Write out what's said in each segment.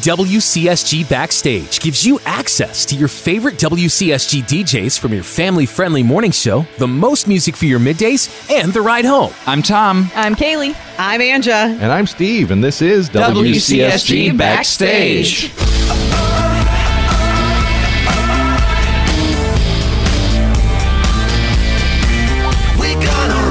WCSG Backstage gives you access to your favorite WCSG DJs from your family friendly morning show, the most music for your middays, and the ride home. I'm Tom. I'm Kaylee. I'm Anja. And I'm Steve, and this is WCSG Backstage. We're gonna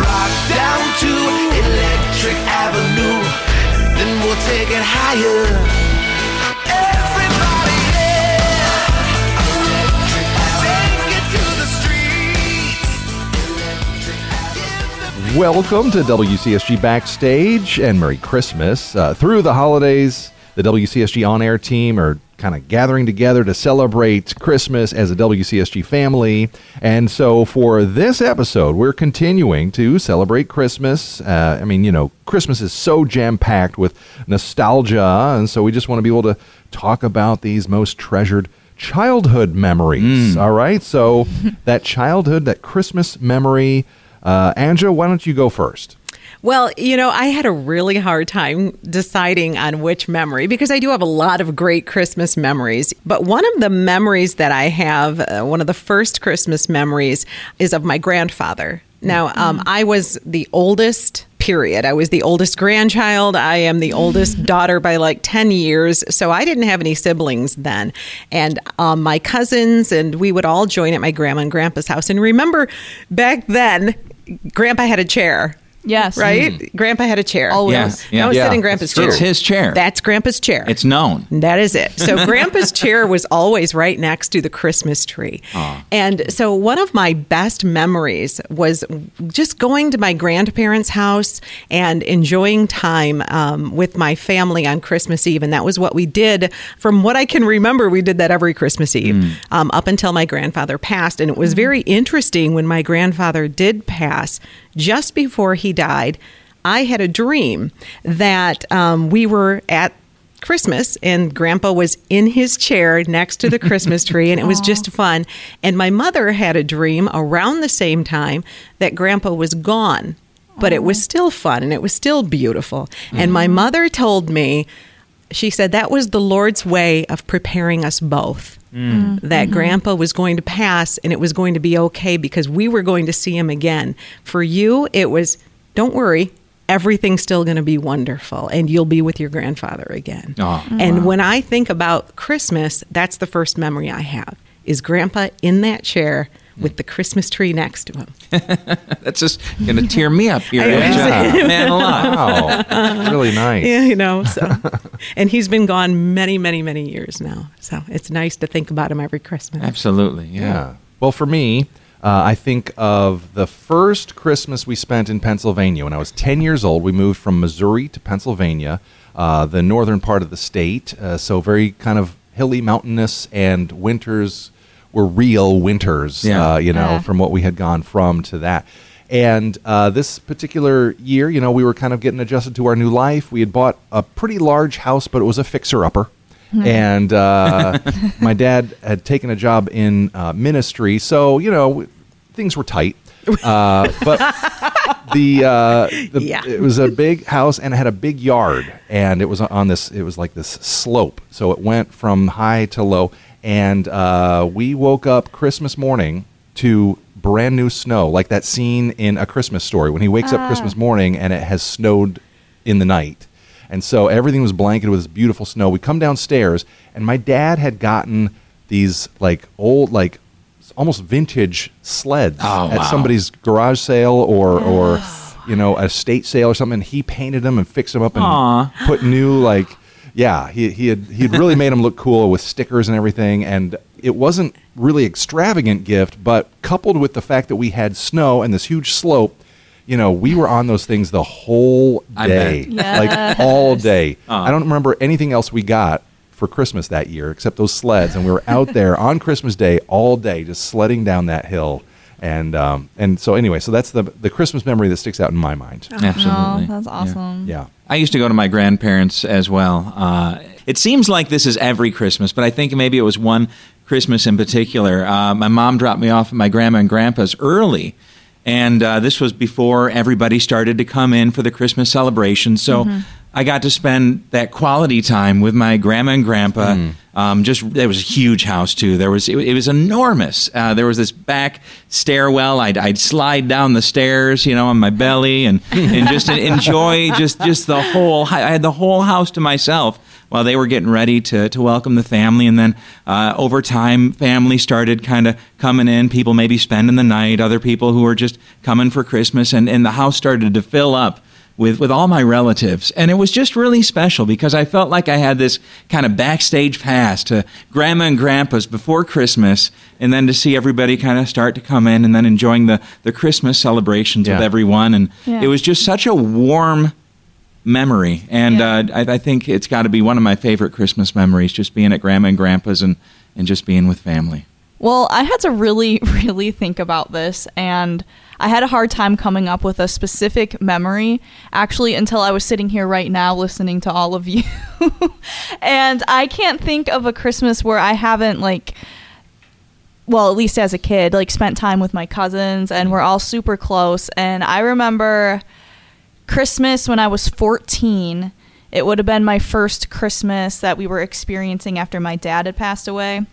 Welcome to WCSG Backstage and Merry Christmas. Uh, through the holidays, the WCSG on air team are kind of gathering together to celebrate Christmas as a WCSG family. And so for this episode, we're continuing to celebrate Christmas. Uh, I mean, you know, Christmas is so jam packed with nostalgia. And so we just want to be able to talk about these most treasured childhood memories. All right. So that childhood, that Christmas memory. Uh, Anja, why don't you go first? Well, you know, I had a really hard time deciding on which memory because I do have a lot of great Christmas memories. But one of the memories that I have, uh, one of the first Christmas memories, is of my grandfather. Now, um, I was the oldest, period. I was the oldest grandchild. I am the oldest daughter by like 10 years. So I didn't have any siblings then. And um, my cousins and we would all join at my grandma and grandpa's house. And remember, back then, grandpa had a chair. Yes. Right? Grandpa had a chair. Always. Yeah, yeah. I was Yeah, sitting in Grandpa's chair. It's his chair. That's Grandpa's chair. It's known. That is it. So Grandpa's chair was always right next to the Christmas tree. And so one of my best memories was just going to my grandparents' house and enjoying time um, with my family on Christmas Eve. And that was what we did. From what I can remember, we did that every Christmas Eve um, up until my grandfather passed. And it was very interesting when my grandfather did pass, just before he died. I had a dream that um, we were at Christmas and grandpa was in his chair next to the Christmas tree and it was just fun. And my mother had a dream around the same time that grandpa was gone, but it was still fun and it was still beautiful. And my mm-hmm. mother told me, she said that was the Lord's way of preparing us both. Mm. That mm-hmm. grandpa was going to pass and it was going to be okay because we were going to see him again. For you, it was, don't worry, everything's still going to be wonderful and you'll be with your grandfather again. Oh, and when I think about Christmas, that's the first memory I have is grandpa in that chair with the Christmas tree next to him. That's just going to tear me up here. I know. Man alive. Wow. really nice. Yeah, you know, so and he's been gone many, many, many years now. So it's nice to think about him every Christmas. Absolutely. Yeah. Yeah. Well, for me, uh, I think of the first Christmas we spent in Pennsylvania. When I was 10 years old, we moved from Missouri to Pennsylvania, uh, the northern part of the state. Uh, so very kind of hilly, mountainous, and winters were real winters, Yeah. uh, you know, Yeah. from what we had gone from to that. And uh, this particular year, you know, we were kind of getting adjusted to our new life. We had bought a pretty large house, but it was a fixer upper. And uh, my dad had taken a job in uh, ministry, so you know things were tight. Uh, but the, uh, the Yeah. it was a big house and it had a big yard, and it was on this. It was like this slope, so it went from high to low. And uh, we woke up Christmas morning to brand new snow, like that scene in A Christmas Story when he wakes up Christmas morning and it has snowed in the night. And so everything was blanketed with this beautiful snow. We come downstairs, and my dad had gotten these like old, like almost vintage sleds Oh, at wow. somebody's garage sale or or you know a state sale or something. And he painted them and fixed them up and Aw. put new like yeah he he had he had really made them look cool with stickers and everything. And it wasn't really extravagant gift, but coupled with the fact that we had snow and this huge slope. You know, we were on those things the whole day, bet. like all day. Aw. I don't remember anything else we got for Christmas that year except those sleds, and we were out there on Christmas Day all day, just sledding down that hill. And um, and so anyway, so that's the the Christmas memory that sticks out in my mind. Absolutely. Oh, that's Yeah. awesome. Yeah. I used to go to my grandparents as well. Uh, it seems like this is every Christmas, but I think maybe it was one Christmas in particular. Uh, my mom dropped me off at my grandma and grandpa's early, and uh, this was before everybody started to come in for the Christmas celebration. So I got to spend that quality time with my grandma and grandpa. Um, just it was a huge house too. There was it, it was enormous. Uh, there was this back stairwell. I'd, I'd slide down the stairs, you know, on my belly and and just enjoy just just the whole. I had the whole house to myself while they were getting ready to, to welcome the family. And then uh, over time, family started kind of coming in. People maybe spending the night, other people who were just coming for Christmas, and, and the house started to fill up with, with all my relatives. And it was just really special because I felt like I had this kind of backstage pass to grandma and grandpa's before Christmas, and then to see everybody kind of start to come in and then enjoying the, the Christmas celebrations with everyone. And Yeah. it was just such a warm memory. And Yeah. uh, I, I think it's got to be one of my favorite Christmas memories, just being at grandma and grandpa's and, and just being with family. Well, I had to really, really think about this, and I had a hard time coming up with a specific memory, actually, until I was sitting here right now listening to all of you. and I can't think of a Christmas where I haven't, like, well, at least as a kid, like, spent time with my cousins, and we're all super close. And I remember Christmas when I was 14. It would have been my first Christmas that we were experiencing after my dad had passed away.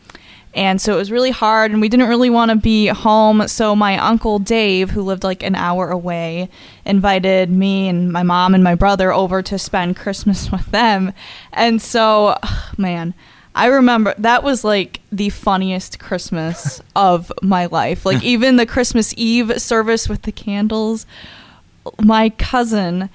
And so it was really hard, and we didn't really want to be home. So my uncle Dave, who lived like an hour away, invited me and my mom and my brother over to spend Christmas with them. And so, man, I remember that was like the funniest Christmas of my life. Like, even the Christmas Eve service with the candles my cousin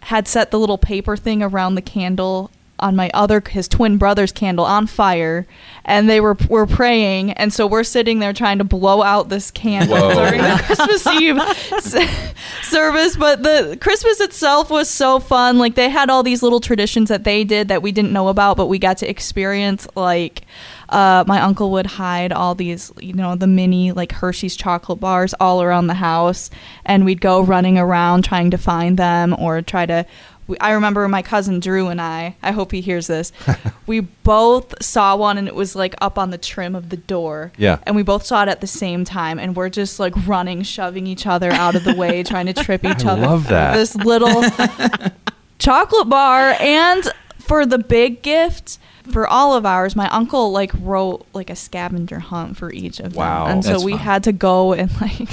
had set the little paper thing around the candle on my other his twin brother's candle on fire and they were were praying and so we're sitting there trying to blow out this candle Whoa. during the Christmas Eve s- service but the Christmas itself was so fun like they had all these little traditions that they did that we didn't know about but we got to experience like uh, my uncle would hide all these, you know, the mini like Hershey's chocolate bars all around the house, and we'd go running around trying to find them or try to. I remember my cousin Drew and I. I hope he hears this. we both saw one, and it was like up on the trim of the door. Yeah. And we both saw it at the same time, and we're just like running, shoving each other out of the way, trying to trip each I other. love that. This little chocolate bar and for the big gift for all of ours my uncle like wrote like a scavenger hunt for each of Wow. them and so That's we fun. had to go and like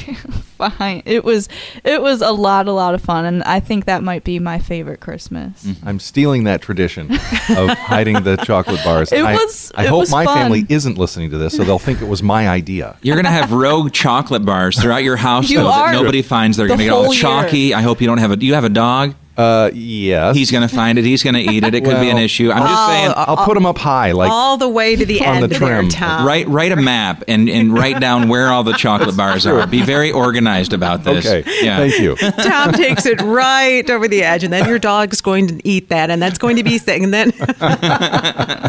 find it was it was a lot a lot of fun and i think that might be my favorite christmas Mm-hmm. I'm stealing that tradition of hiding the chocolate bars. It I, was- I it hope was my fun. family isn't listening to this, so they'll think it was my idea. You're going to have rogue chocolate bars throughout your house You though, that nobody finds. They're The going to get all whole year. chalky. I hope you don't have a. Do you have a dog? Uh, yes. He's going to find it. He's going to eat it. It could be an issue. I'm just saying. I'll put them up high, like all the way to the on end the there, trim. Tom. Write write a map and, and write down where all the chocolate bars are. Be very organized about this. okay. Yeah. Thank you. Tom takes it right over the edge, and then your dog's going to eat that, and that's going to be sick. And then,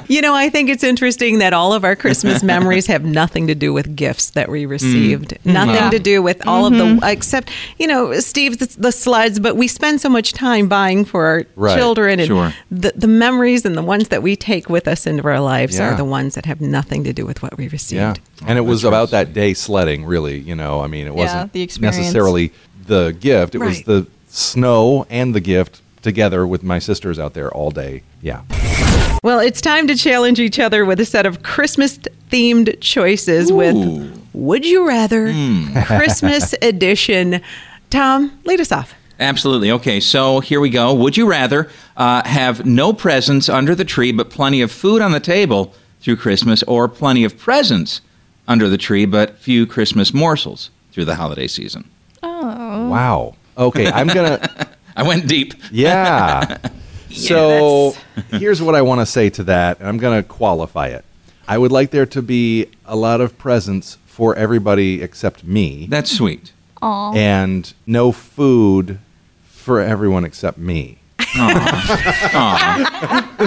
you know, I think it's interesting that all of our Christmas memories have nothing to do with gifts that we received, mm. Mm. nothing Yeah. to do with all of the, mm-hmm. except, you know, Steve, the, the sleds, but we spend so much time buying for our Right. children. And Sure. the, the memories and the ones that we take with us into our lives Yeah. are the ones that have nothing to do with what we received. Yeah. And it was about that day sledding, really. You know, I mean, it wasn't the necessarily the gift. It was the snow and the gift together with my sisters out there all day. Yeah. Well, it's time to challenge each other with a set of Christmas themed choices with Would You Rather hmm. Christmas Edition. Tom, lead us off. Absolutely. Okay, so here we go. Would you rather uh, have no presents under the tree but plenty of food on the table through Christmas, or plenty of presents under the tree but few Christmas morsels through the holiday season? Oh. Wow. Okay. I'm going to. I went deep. Yeah. so here's what I want to say to that, and I'm going to qualify it. I would like there to be a lot of presents for everybody except me, That's sweet. and no food for everyone except me.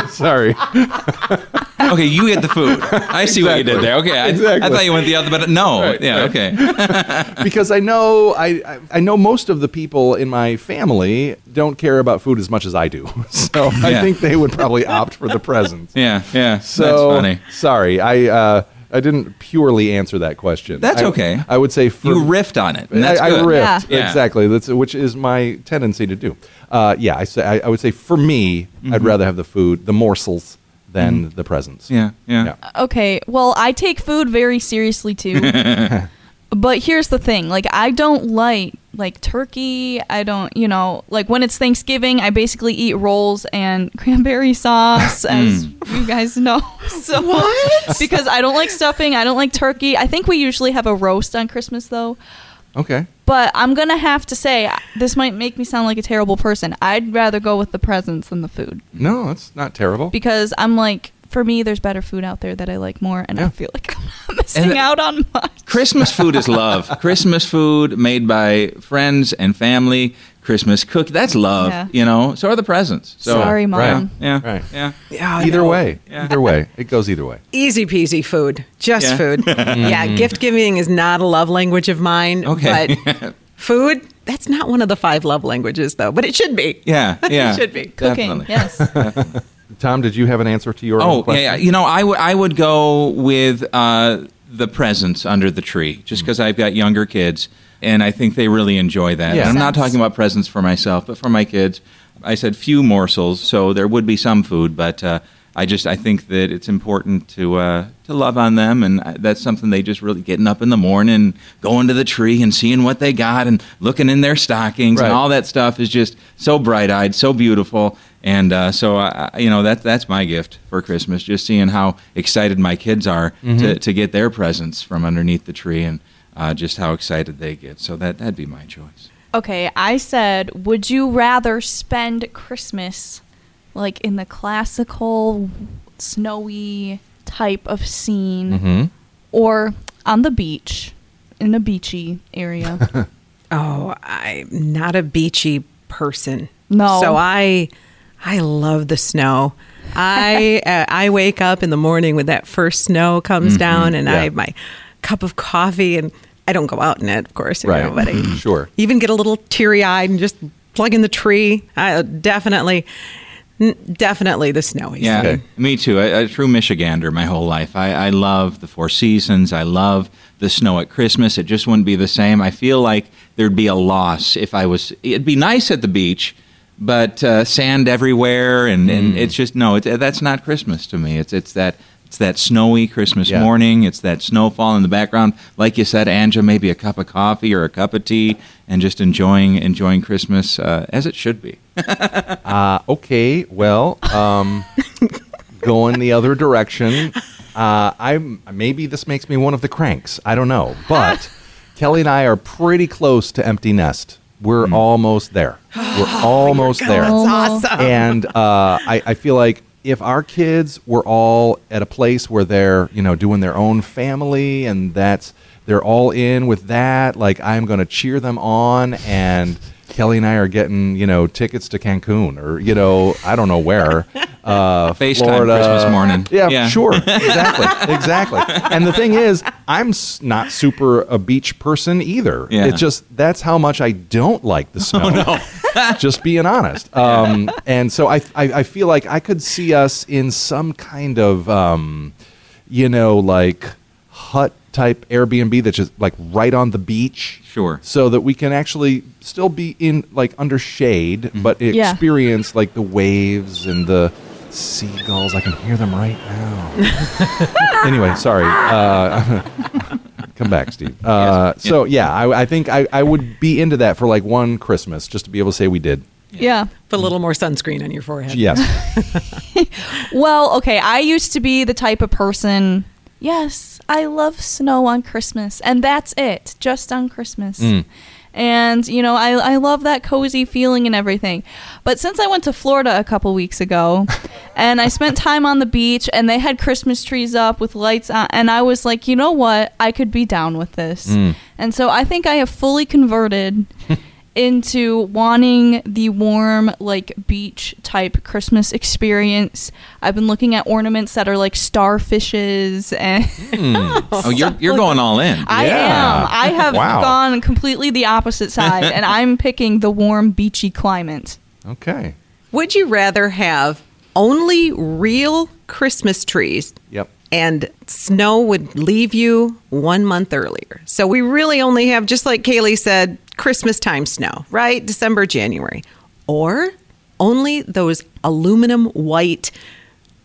Sorry. Okay, you get the food. I see what you did there. Okay, I, Exactly. I thought you went the other, but no. yeah, okay. because I know I, I I know most of the people in my family don't care about food as much as I do. So I Yeah. think they would probably opt for the presents. Yeah, yeah. So that's funny. sorry, I uh, I didn't purely answer that question. That's I- okay. I would say for, You riffed on it. And that's I, I good. riffed Yeah. exactly. That's which is my tendency to do. uh, yeah, I say I, I would say for me, I'd rather have the food, the morsels, than the presents. Yeah, yeah. Okay, well, I take food very seriously too. but here's the thing, like I don't like like turkey. I don't, you know, like when it's Thanksgiving, I basically eat rolls and cranberry sauce mm. as you guys know. So what? because I don't like stuffing, I don't like turkey. I think we usually have a roast on Christmas though. Okay. But I'm going to have to say this might make me sound like a terrible person. I'd rather go with the presents than the food No, that's not terrible. because I'm like for me, there's better food out there that I like more, and I feel like I'm not missing the- out on much. Christmas food is love. Christmas food made by friends and family. Christmas cook. That's love. Yeah. You know. So are the presents. So Sorry, mom. Right. Yeah. Right. Yeah. Yeah, Either know. way, Yeah. either way, it goes either way. Easy peasy food. Just Yeah. food. yeah, mm-hmm. gift giving is not a love language of mine. Okay. But food, that's not one of the five love languages, though, but it should be. Yeah. Yeah. It should be. Cooking, Definitely. yes. Tom, did you have an answer to your own Oh yeah, question? yeah. You know, I would I would go with uh, the presents under the tree, just because I've got younger kids, and I think they really enjoy that. Yeah. I'm not talking about presents for myself, but for my kids. I said few morsels, so there would be some food, but uh, I just I think that it's important to uh, to love on them, and I- that's something they just really getting up in the morning, going to the tree and seeing what they got, and looking in their stockings, Right. and all that stuff is just so bright eyed, so beautiful. And uh, so, I, I- you know, that that's my gift for Christmas. Just seeing how excited my kids are Mm-hmm. to, to get their presents from underneath the tree, and uh, just how excited they get. So that that'd be my choice. Okay, I said, would you rather spend Christmas like in the classical snowy type of scene Mhm. or on the beach in a beachy area? Oh, I'm not a beachy person. No. So I I love the snow. I uh, I wake up in the morning when that first snow comes down and Mm-hmm. Yeah. I have my cup of coffee and I don't go out in it, of course, you Right. know, but I Sure. even get a little teary-eyed and just plug in the tree. I definitely definitely the snowy Yeah. Okay. me too. A, a true Michigander my whole life. I, I love the Four Seasons. I love the snow at Christmas. It just wouldn't be the same. I feel like there'd be a loss if I was. It'd be nice at the beach, but uh, sand everywhere, and, Mm. it's just no. It, that's not Christmas to me. It's it's that. It's that snowy Christmas Yeah. morning. It's that snowfall in the background. Like you said, Anja, maybe a cup of coffee or a cup of tea, and just enjoying enjoying Christmas uh, as it should be. Uh, okay, well, um, going the other direction. Uh, I'm maybe this makes me one of the cranks. I don't know, but Kelly and I are pretty close to empty nest. We're almost there. We're almost there. That's awesome. and uh, I, I feel like if our kids were all at a place where they're you know doing their own family and that's they're all in with that like i'm going to cheer them on and kelly and i are getting you know tickets to cancun or you know i don't know where uh FaceTime Florida. Christmas morning. yeah, Yeah. sure exactly exactly and the thing is i'm s- not super a beach person either Yeah. it's just that's how much i don't like the snow just being honest. Um, and so I, I, I feel like I could see us in some kind of, um, you know, like hut type Airbnb that's just like right on the beach. Sure. So that we can actually still be in like under shade, Mm-hmm. but Yeah. experience like the waves and the seagulls. I can hear them right now. anyway, sorry. Uh, come back, Steve. Uh, Yes. So yeah, I, I think I, I would be into that for like one Christmas, just to be able to say we did. yeah. Put a little more sunscreen on your forehead. Yes. Well, okay, I used to be the type of person, yes, I love snow on Christmas, and that's it, just on Christmas. Mm. And, you know, I, I love that cozy feeling and everything. But since I went to Florida a couple weeks ago and I spent time on the beach and they had Christmas trees up with lights on, and I was like, you know what? I could be down with this. Mm. And so I think I have fully converted into wanting the warm like beach type christmas experience i've been looking at ornaments that are like starfishes and hmm. Oh, you're you're going all in. i Yeah. am i have Wow. gone completely the opposite side and i'm picking the warm beachy climate Okay. Would you rather have only real Christmas trees Yep. and snow would leave you one month earlier? So we really only have, just like Kaylee said, Christmas time snow, right? December, January. or only those aluminum white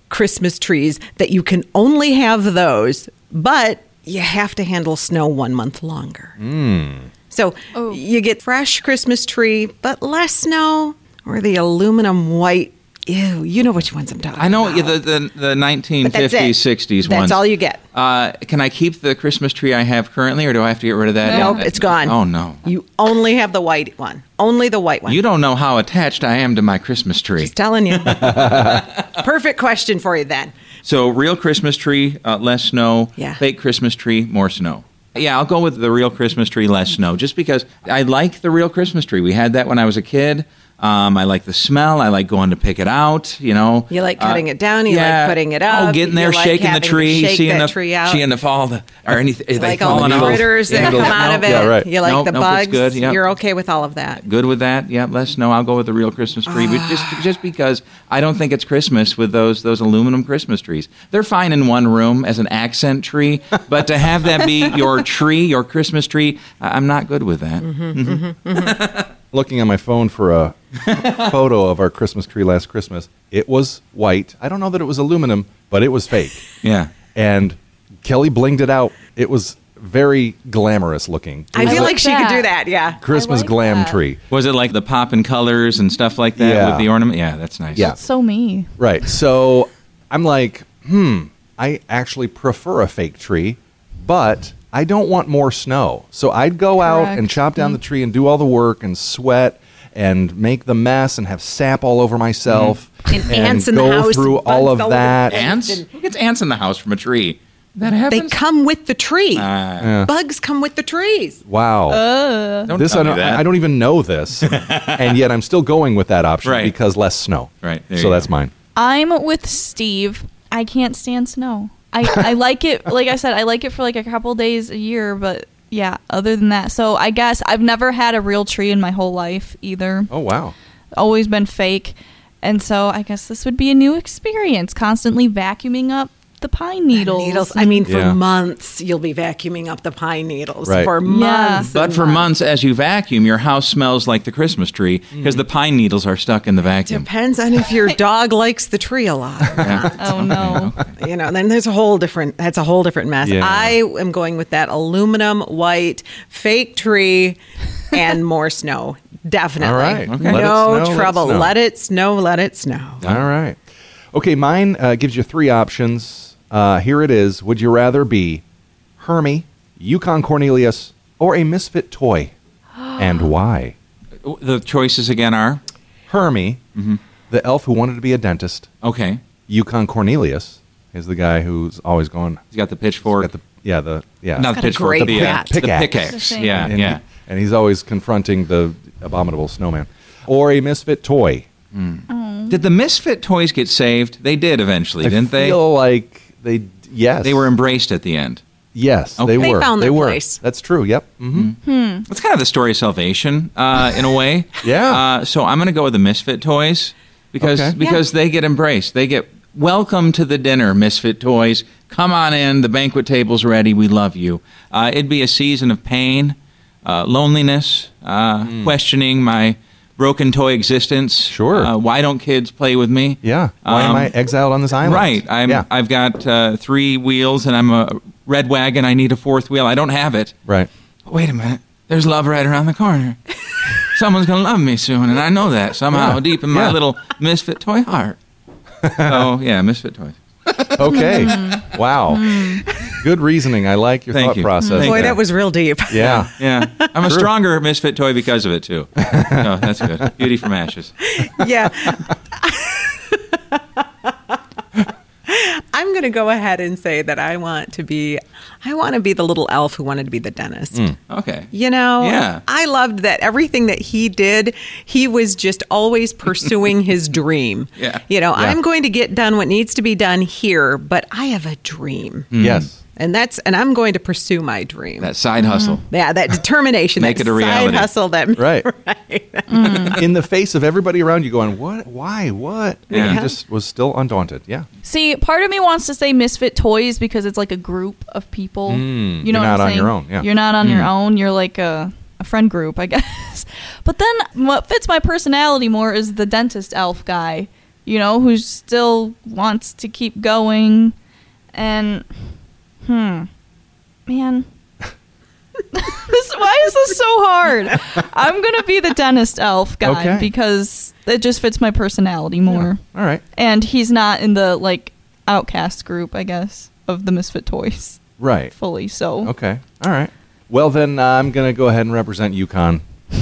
Christmas trees that you can only have those, but you have to handle snow one month longer. Hmm. So Oh. you get fresh Christmas tree, but less snow, or the aluminum white. Ew, you know which ones I'm talking I know about. the, the the But that's it. 1950s, 60s That's ones. all you get. Uh, can I keep the Christmas tree I have currently, or do I have to get rid of that? Nope, it's gone. Oh no! You only have the white one. Only the white one. You don't know how attached I am to my Christmas tree. Just telling you. Perfect question for you then. So, real Christmas tree, uh, less snow. Yeah. Fake Christmas tree, more snow. Yeah, I'll go with the real Christmas tree, less snow, just because I like the real Christmas tree. We had that when I was a kid. Um, I like the smell. I like going to pick it out. You know, You like cutting Uh, it down, you like putting it up, Oh, getting you there, like shaking the having to tree, shake seeing that the tree out. seeing the fall, the, or anything. You like all the critters that come out of it. Yeah, right. You like Nope, the nope, bugs. good, yep. You're okay with all of that. Good with that? Yeah, let us know. I'll go with the real Christmas tree, but just Ah. just because I don't think it's Christmas with those those aluminum Christmas trees. They're fine in one room as an accent tree, but to have that be your tree, your Christmas tree, I- I'm not good with that. Mm-hmm. Looking on my phone for a photo of our Christmas tree last Christmas. It was white. I don't know that it was aluminum, but it was fake. Yeah. And Kelly blinged it out. It was very glamorous looking. I feel a like she could do that. that. Yeah. Christmas like glam that. tree. Was it like the pop and colors and stuff like that Yeah. with the ornament? Yeah, that's nice. Yeah. That's so me. Right. So I'm like, hmm, I actually prefer a fake tree, but I don't want more snow. So I'd go out and chop down the mm-hmm. tree and do all the work and sweat and make the mess and have sap all over myself mm-hmm. And ants in the go house, through all of all over the that. Ants? Who gets ants in the house from a tree? That happens. They come with the tree. Ah, Yeah. Bugs come with the trees. Wow. Uh. don't this tell I don't, that. I don't even know this, and yet I'm still going with that option Right. because less snow. Right, there So that's go. mine. I'm with Steve. I can't stand snow. I, I like it, like I said, I like it for like a couple days a year, but yeah, other than that. So I guess I've never had a real tree in my whole life either. Oh wow. Always been fake. And so I guess this would be a new experience, constantly vacuuming up the pine needles. Needles. I mean, for Yeah. months you'll be vacuuming up the pine needles Right. for Yeah. months. But and for months, as you vacuum, your house smells like the Christmas tree because Mm-hmm. the pine needles are stuck in the vacuum. Depends on if your dog likes the tree a lot. oh no. you know, then there's a whole different. That's a whole different mess. Yeah. I am going with that aluminum white fake tree and more snow. Definitely. All right. Okay. Let it No snow, let it trouble. snow. Let it snow. Let it snow. All right. Okay, mine uh, gives you three options. Uh, here it is. Would you rather be Hermie, Yukon Cornelius, or a misfit toy? and why? The choices again are Hermie, Mm-hmm. the elf who wanted to be a dentist. okay. Yukon Cornelius is the guy who's always going. He's got the pitchfork. Got the, yeah, the yeah. not the pitchfork, the, uh, hat. the Pickaxe. pickaxe. The. Yeah, and, yeah. and he's always confronting the abominable snowman. Or a misfit toy. Did the Misfit toys get saved? They did eventually, I didn't they? feel like they yes They were embraced at the end. yes Okay. they They were found they their were place. that's true yep hmm It's kind of the story of salvation, uh, in a way. Yeah. Uh, so I'm going to go with the Misfit toys because Okay. because they get embraced. They get welcome to the dinner, Misfit toys. Come on in. The banquet table's ready. We love you. Uh, it'd be a season of pain, uh, loneliness, uh, Hmm. questioning my broken toy existence. Sure. Uh, why don't kids play with me? yeah why am Um, I exiled on this island Right. I'm. yeah I've got uh, three wheels, and I'm a red wagon. I need a fourth wheel. I don't have it. right Wait a minute. There's love right around the corner. Someone's gonna love me soon, and I know that somehow Yeah. deep in my Yeah. little misfit toy heart. oh yeah, misfit toys. okay mm-hmm. wow mm-hmm. good reasoning I like your Thank thought you. process Thank Boy, you. that was real deep. yeah Yeah, I'm a stronger misfit toy because of it too. No, that's good. Beauty from ashes. yeah. I'm going to go ahead and say that I want to be I want to be the little elf who wanted to be the dentist. Mm. Okay. You know, Yeah. I loved that everything that he did, he was just always pursuing his dream. Yeah. You know, Yeah. I'm going to get done what needs to be done here, but I have a dream. Mm. yes And that's and I'm going to pursue my dream. That side hustle. Mm-hmm. yeah, that determination, Make that it a reality. side hustle that right right. Mm. in the face of everybody around you going what why what Yeah. and he just was still undaunted yeah See, part of me wants to say misfit toys because it's like a group of people. Mm, you know you're what not I'm on your saying? own, yeah. You're not on your own. You're like a, a friend group, I guess. But then what fits my personality more is the dentist elf guy, you know, who still wants to keep going. And, hmm, man. this, why is this so hard? I'm going to be the dentist elf guy Okay. because it just fits my personality more. All right. And he's not in the, like, outcast group, I guess, of the Misfit Toys Right. fully. So, Okay. All right. Well, then uh, I'm going to go ahead and represent Yukon.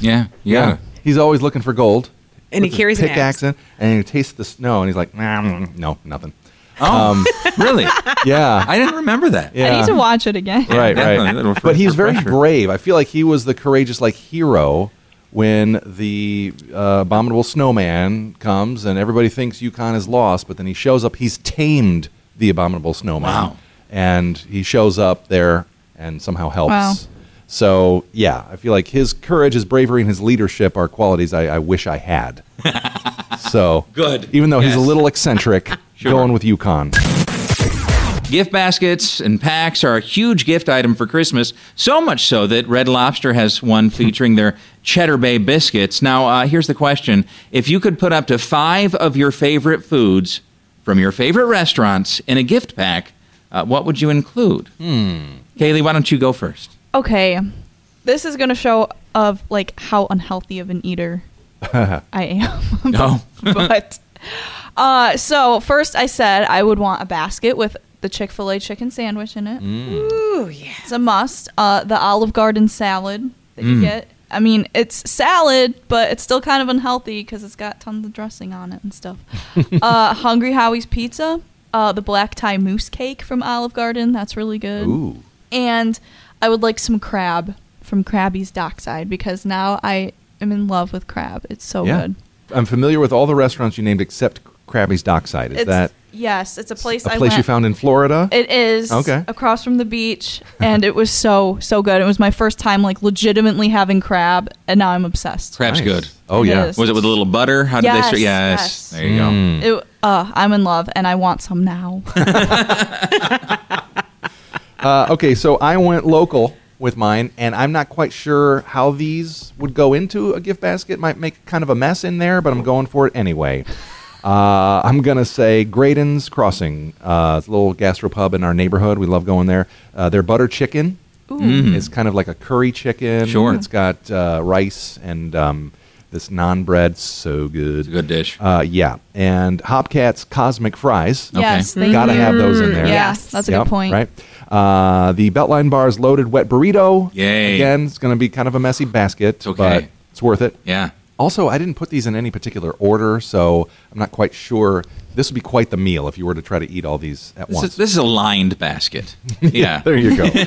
Yeah, yeah. He's always looking for gold. And he With his carries an pickaxe axe. in, and he tastes the snow, and he's like, nah, mm, no, nothing. Oh, really? Yeah. I didn't remember that. yeah. I need to watch it again. right, Definitely, a right. But he's very refresher. brave. I feel like he was the courageous, like hero when the uh, abominable snowman comes, and everybody thinks Yukon is lost. But then he shows up. He's tamed the abominable snowman, Wow. And he shows up there and somehow helps. Wow. So yeah, I feel like his courage, his bravery, and his leadership are qualities I, I wish I had. so Good. even though he's a little eccentric, Sure. going with Yukon. Gift baskets and packs are a huge gift item for Christmas, so much so that Red Lobster has one featuring their Cheddar Bay biscuits. Now, uh, here's the question If you could put up to five of your favorite foods from your favorite restaurants in a gift pack, uh, what would you include? Hmm. Kaylee, why don't you go first? Okay, this is gonna show of like how unhealthy of an eater I am. No. but uh, so first I said I would want a basket with the Chick Fil A chicken sandwich in it. Ooh, yeah. It's a must. Uh, the Olive Garden salad that you get. I mean, it's salad, but it's still kind of unhealthy because it's got tons of dressing on it and stuff. uh, Hungry Howie's pizza. Uh, the black tie mousse cake from Olive Garden. That's really good. Ooh. And I would like some crab from Crabby's Dockside because now I am in love with crab. It's so yeah. good. I'm familiar with all the restaurants you named except Crabby's Dockside. Is it's, that yes? It's a place. a I place went, you found in Florida? It is Okay. across from the beach, and it was so so good. It was my first time like legitimately having crab, and now I'm obsessed. Crab's Nice. good. Oh It yeah. is. Was it with a little butter? How did Yes, they start? Yes. yes. There you go. Mm. It, uh, I'm in love, and I want some now. Uh, okay, so I went local with mine, and I'm not quite sure how these would go into a gift basket. Might make kind of a mess in there, but I'm going for it anyway. Uh, I'm gonna say Graydon's Crossing. Uh, it's a little gastropub in our neighborhood. We love going there. Uh, their butter chicken is kind of like a curry chicken. Sure. It's got uh, rice and um, this naan bread. So good. It's a good dish. Uh, yeah, and Hopcat's Cosmic Fries. Yes, Okay. thank Gotta you. have those in there. Yes. that's a Yep, good point. Right. Uh, the Beltline Bar's loaded wet burrito. Yay. Again, it's going to be kind of a messy basket, It's okay. but it's worth it. yeah. Also, I didn't put these in any particular order, so I'm not quite sure. This would be quite the meal if you were to try to eat all these at This once. is, this is a lined basket. Yeah. there you go.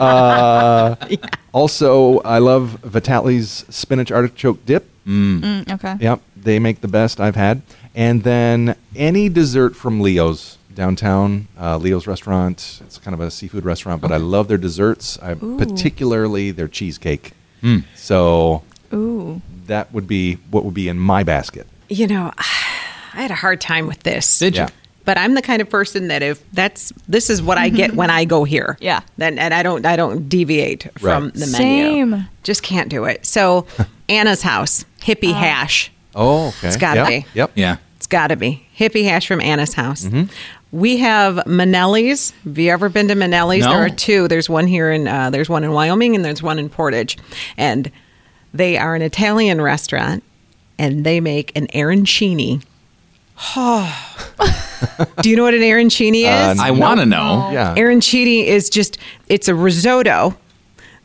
uh, Also, I love Vitale's spinach artichoke dip. Mm, okay. Yep, they make the best I've had. And then any dessert from Leo's downtown, uh, Leo's restaurant. It's kind of a seafood restaurant, but I love their desserts, I, Ooh. particularly their cheesecake. Hmm. So Ooh. that would be what would be in my basket. You know, I had a hard time with this. Did you? Yeah. But I'm the kind of person that if that's this is what I get when I go here. Yeah. Then and I don't I don't deviate from Right. the menu. Same. Just can't do it. So Anna's house, hippie hash. Oh, okay. It's gotta Yep, be. Yep. Yeah. It's got to be hippie hash from Anna's house. Mm-hmm. We have Manelli's. Have you ever been to Manelli's? No. There are two. There's one here in uh, there's one in Wyoming and there's one in Portage, and they are an Italian restaurant, and they make an arancini. Do you know what an arancini is? Uh, I want to know. Yeah. Arancini is just it's a risotto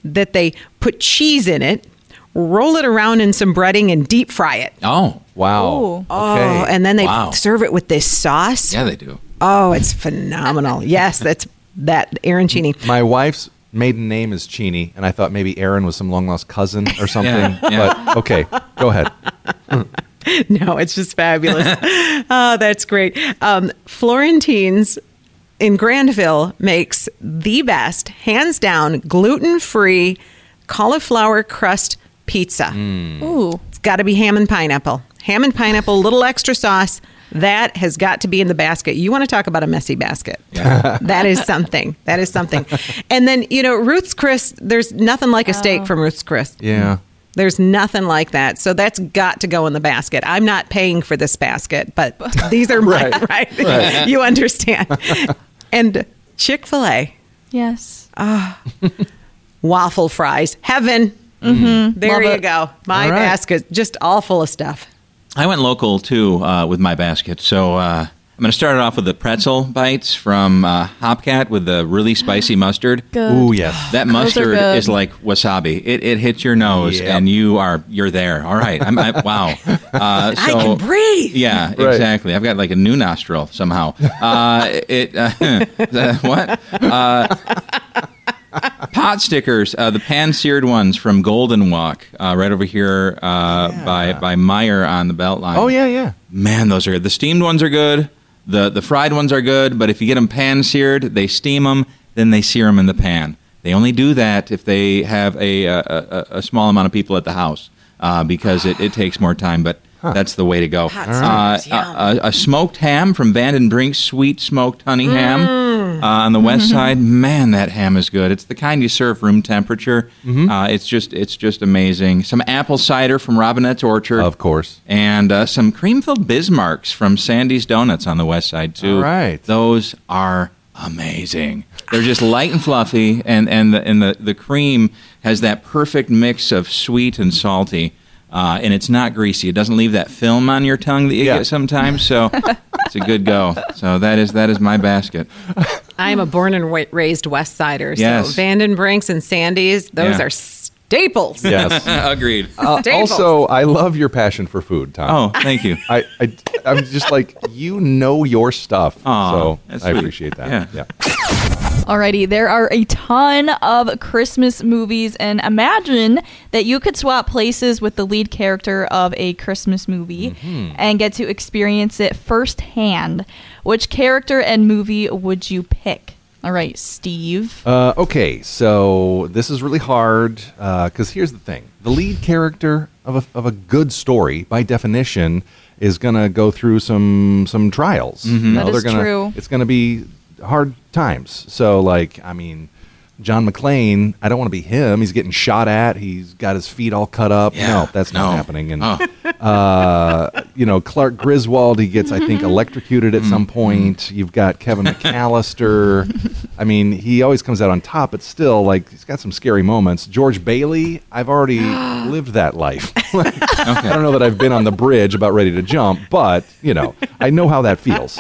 that they put cheese in it, roll it around in some breading and deep fry it. Oh. Wow. Ooh. Oh, Okay. and then they Wow. serve it with this sauce. Yeah, they do. Oh, it's phenomenal. yes, that's that arancini. My wife's maiden name is Chini, and I thought maybe Aaron was some long lost cousin or something. Yeah, yeah. But okay, go ahead. No, it's just fabulous. oh, that's great. Um, Florentine's in Grandville makes the best, hands down, gluten free cauliflower crust pizza. Mm. Ooh. It's got to be ham and pineapple. Ham and pineapple, little extra sauce. That has got to be in the basket. You want to talk about a messy basket. that is something. That is something. And then, you know, Ruth's Chris, there's nothing like a steak oh. from Ruth's Chris. Yeah. There's nothing like that. So that's got to go in the basket. I'm not paying for this basket, but these are mine, right? you understand. and Chick fil A, Yes. Ah. waffle fries, heaven. Mm-hmm. There Love you it. go. My All right. basket, just all full of stuff. I went local too uh, with my basket. So uh, I'm going to start it off with the pretzel bites from uh, Hopcat with the really spicy mustard. Good. Ooh, yes. That mustard good. is like wasabi. It, it hits your nose, Yep. and you are you're there. All right, I'm I, wow. Uh, I can breathe. Yeah, Right. exactly. I've got like a new nostril somehow. Uh, it uh, the- what? Uh, pot stickers, uh, the pan seared ones from Golden Wok, uh, right over here uh, by by Meijer on the Beltline. Oh yeah, yeah. Man, those are good. The steamed ones are good. The the fried ones are good, but if you get them pan seared, they steam them, then they sear them in the pan. They only do that if they have a a, a, a small amount of people at the house uh, because it, it takes more time. But that's the way to go. Uh, steamers, a, a, a smoked ham from Vanden Brink's sweet smoked honey ham uh, on the west side. Man, that ham is good. It's the kind you serve room temperature. Uh, it's just it's just amazing. Some apple cider from Robinette's Orchard Of course. and uh, some cream-filled Bismarcks from Sandy's Donuts on the west side too. All right. those are amazing. They're just light and fluffy, and and the and the, the cream has that perfect mix of sweet and salty. Uh, and it's not greasy. It doesn't leave that film on your tongue that you Yeah. get sometimes. So it's a good go. So that is that is my basket. I am a born and wa- raised West Sider. Yes. So Vanden Brinks and Sandy's, those Yeah. are staples. Yes. Agreed. Uh, Staples. also, I love your passion for food, Tom. Oh, thank you. I, I, I'm just like you know your stuff, Aw, so I sweet. appreciate that. Yeah. yeah. Alrighty, there are a ton of Christmas movies, and imagine that you could swap places with the lead character of a Christmas movie Mm-hmm. and get to experience it firsthand. Which character and movie would you pick? All right, Steve. Uh, okay, so this is really hard because here's the thing: the lead character of a of a good story, by definition, is going to go through some some trials. You That is gonna, true. It's going to be hard times. So, like, I mean. John McClane, I don't want to be him. He's getting shot at. He's got his feet all cut up. Yeah, no, that's not happening. And Oh. uh, you know, Clark Griswold, he gets, I think, electrocuted at some point. You've got Kevin McCallister. I mean, he always comes out on top, but still, like, he's got some scary moments. George Bailey, I've already lived that life. I don't know that I've been on the bridge about ready to jump, but, you know, I know how that feels.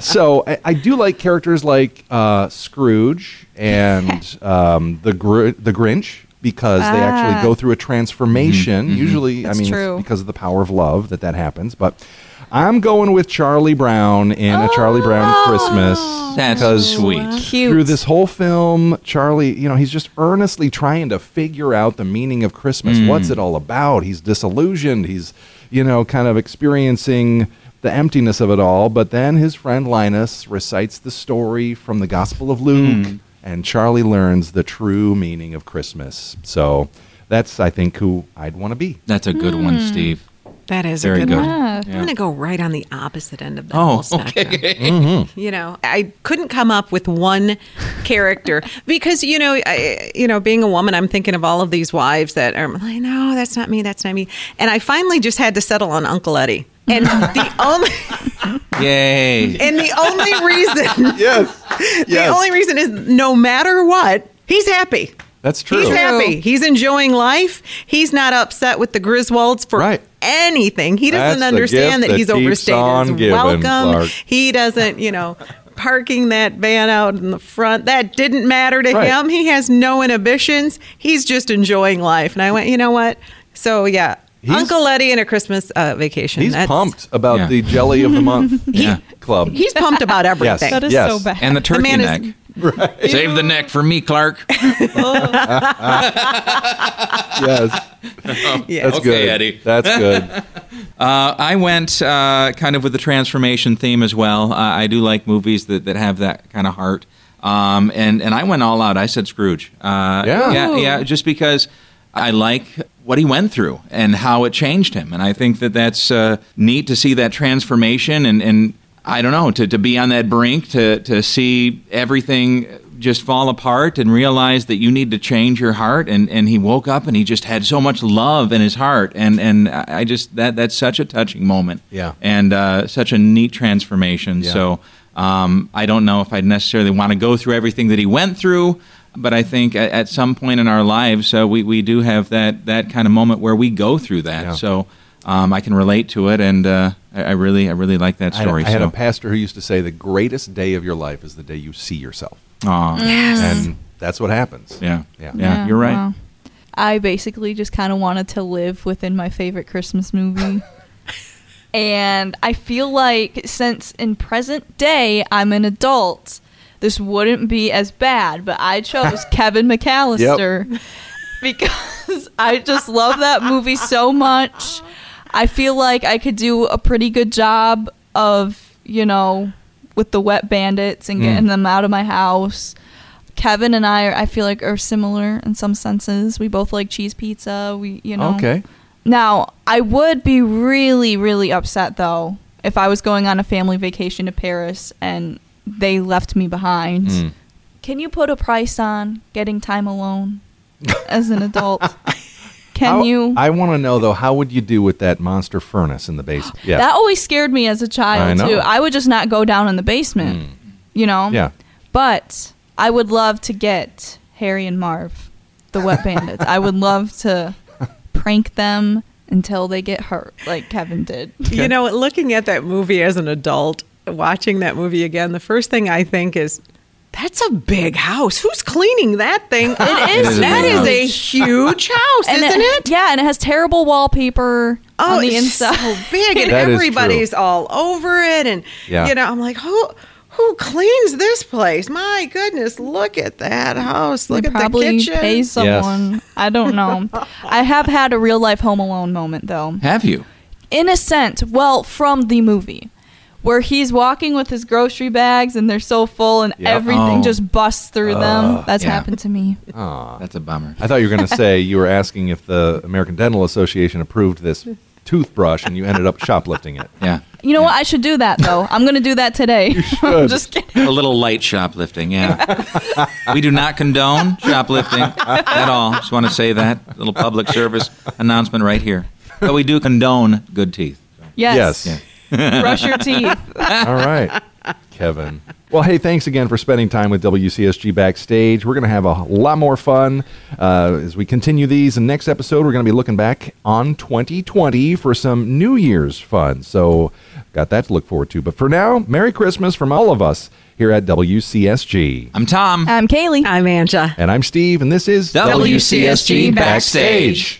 So I, I do like characters like uh, Scrooge and um, the, Gr- the Grinch. Because they actually Ah. go through a transformation. Usually, That's I mean, it's true. because of the power of love that that happens. But I'm going with Charlie Brown in a Charlie Brown Christmas. That's because sweet. Cute. through this whole film, Charlie, you know, he's just earnestly trying to figure out the meaning of Christmas. What's it all about? He's disillusioned. He's, you know, kind of experiencing the emptiness of it all. But then his friend Linus recites the story from the Gospel of Luke, hmm. and Charlie learns the true meaning of Christmas. So that's, I think, who I'd want to be. That's a good one, hmm. Steve. That is Very a good, good. one. Yeah. I'm going to go right on the opposite end of the Oh, whole spectrum. Mm-hmm. You know, I couldn't come up with one character because you know, I, you know, being a woman, I'm thinking of all of these wives that are like, no, that's not me, that's not me, and I finally just had to settle on Uncle Eddie. And the only Yay. and the only reason Yes. the only reason is no matter what, he's happy. That's true. He's happy. He's enjoying life. He's not upset with the Griswolds for Right. anything. He doesn't That's understand that that he's keeps overstayed his giving, welcome. Clark. He doesn't, you know, parking that van out in the front. That didn't matter to Right. him. He has no inhibitions. He's just enjoying life. And I went, you know what? So yeah, He's- Uncle Eddie and a Christmas uh, vacation. He's That's- pumped about Yeah. the Jelly of the Month Yeah. Club. He's pumped about everything. that is yes. so bad. And the turkey man is- neck. Save the neck for me, Clark. yes. Yeah. That's Okay, good. Eddie. That's good. Uh, I went uh, kind of with the transformation theme as well. Uh, I do like movies that, that have that kind of heart. Um, and, and I went all out. I said Scrooge. Uh, Yeah. yeah. Yeah, just because I like what he went through and how it changed him. And I think that that's uh, neat to see that transformation and, and I don't know, to, to be on that brink, to, to see everything just fall apart and realize that you need to change your heart. And, and he woke up and he just had so much love in his heart. And, and I just, that, that's such a touching moment. Yeah. And uh, such a neat transformation. Yeah. So um, I don't know if I'd necessarily want to go through everything that he went through. But I think at, at some point in our lives, uh, we, we do have that, that kind of moment where we go through that. Yeah. So um, I can relate to it, and uh, I, I really I really like that I had, story. I had so. a pastor who used to say the greatest day of your life is the day you see yourself. Aw. And that's what happens. Yeah. Yeah. Yeah. You're right. wow. I basically just kind of wanted to live within my favorite Christmas movie. and I feel like since in present day I'm an adult, this wouldn't be as bad, but I chose Kevin McCallister because I just love that movie so much. I feel like I could do a pretty good job of, you know, with the wet bandits and getting mm. them out of my house. Kevin and I, are, I feel like, are similar in some senses. We both like cheese pizza. We, you know. Okay. Now, I would be really, really upset though if I was going on a family vacation to Paris and they left me behind. Mm. Can you put a price on getting time alone as an adult? Can How- you? I want to know though, how would you do with that monster furnace in the basement? Yeah. That always scared me as a child I too. I would just not go down in the basement, you know. yeah. But I would love to get Harry and Marv, the Wet Bandits. I would love to prank them until they get hurt, like Kevin did. You know, looking at that movie as an adult, watching that movie again, the first thing I think is, that's a big house. Who's cleaning that thing? It is It is a That big is house. a huge house, And isn't it? Yeah, and it has terrible wallpaper Oh, on the it's inside. so big, and That is everybody's all over it, and Yeah. you know, I'm like, who who cleans this place? My goodness, look at that house! Look they at the probably kitchen. pay someone. I don't know. I have had a real life Home Alone moment though. Have you? in a sense, well, from the movie, where he's walking with his grocery bags and they're so full and Yep. everything Oh. just busts through uh, them. That's yeah. happened to me. Aw. That's a bummer. I thought you were going to say you were asking if the American Dental Association approved this toothbrush and you ended up shoplifting it. Yeah. You know what? I should do that though. I'm going to do that today. I'm just kidding. A little light shoplifting, yeah. we do not condone shoplifting at all. Just want to say that. little public service announcement right here. But we do condone good teeth. Yes. Yes. Brush your teeth. All right, Kevin. Well, hey, thanks again for spending time with WCSG Backstage. We're going to have a lot more fun uh, as we continue these. And next episode, we're going to be looking back on 2020 for some New Year's fun. So, got that to look forward to. But for now, Merry Christmas from all of us here at WCSG. I'm Tom. I'm Kaylee. I'm Anja. And I'm Steve, and this is WCSG Backstage.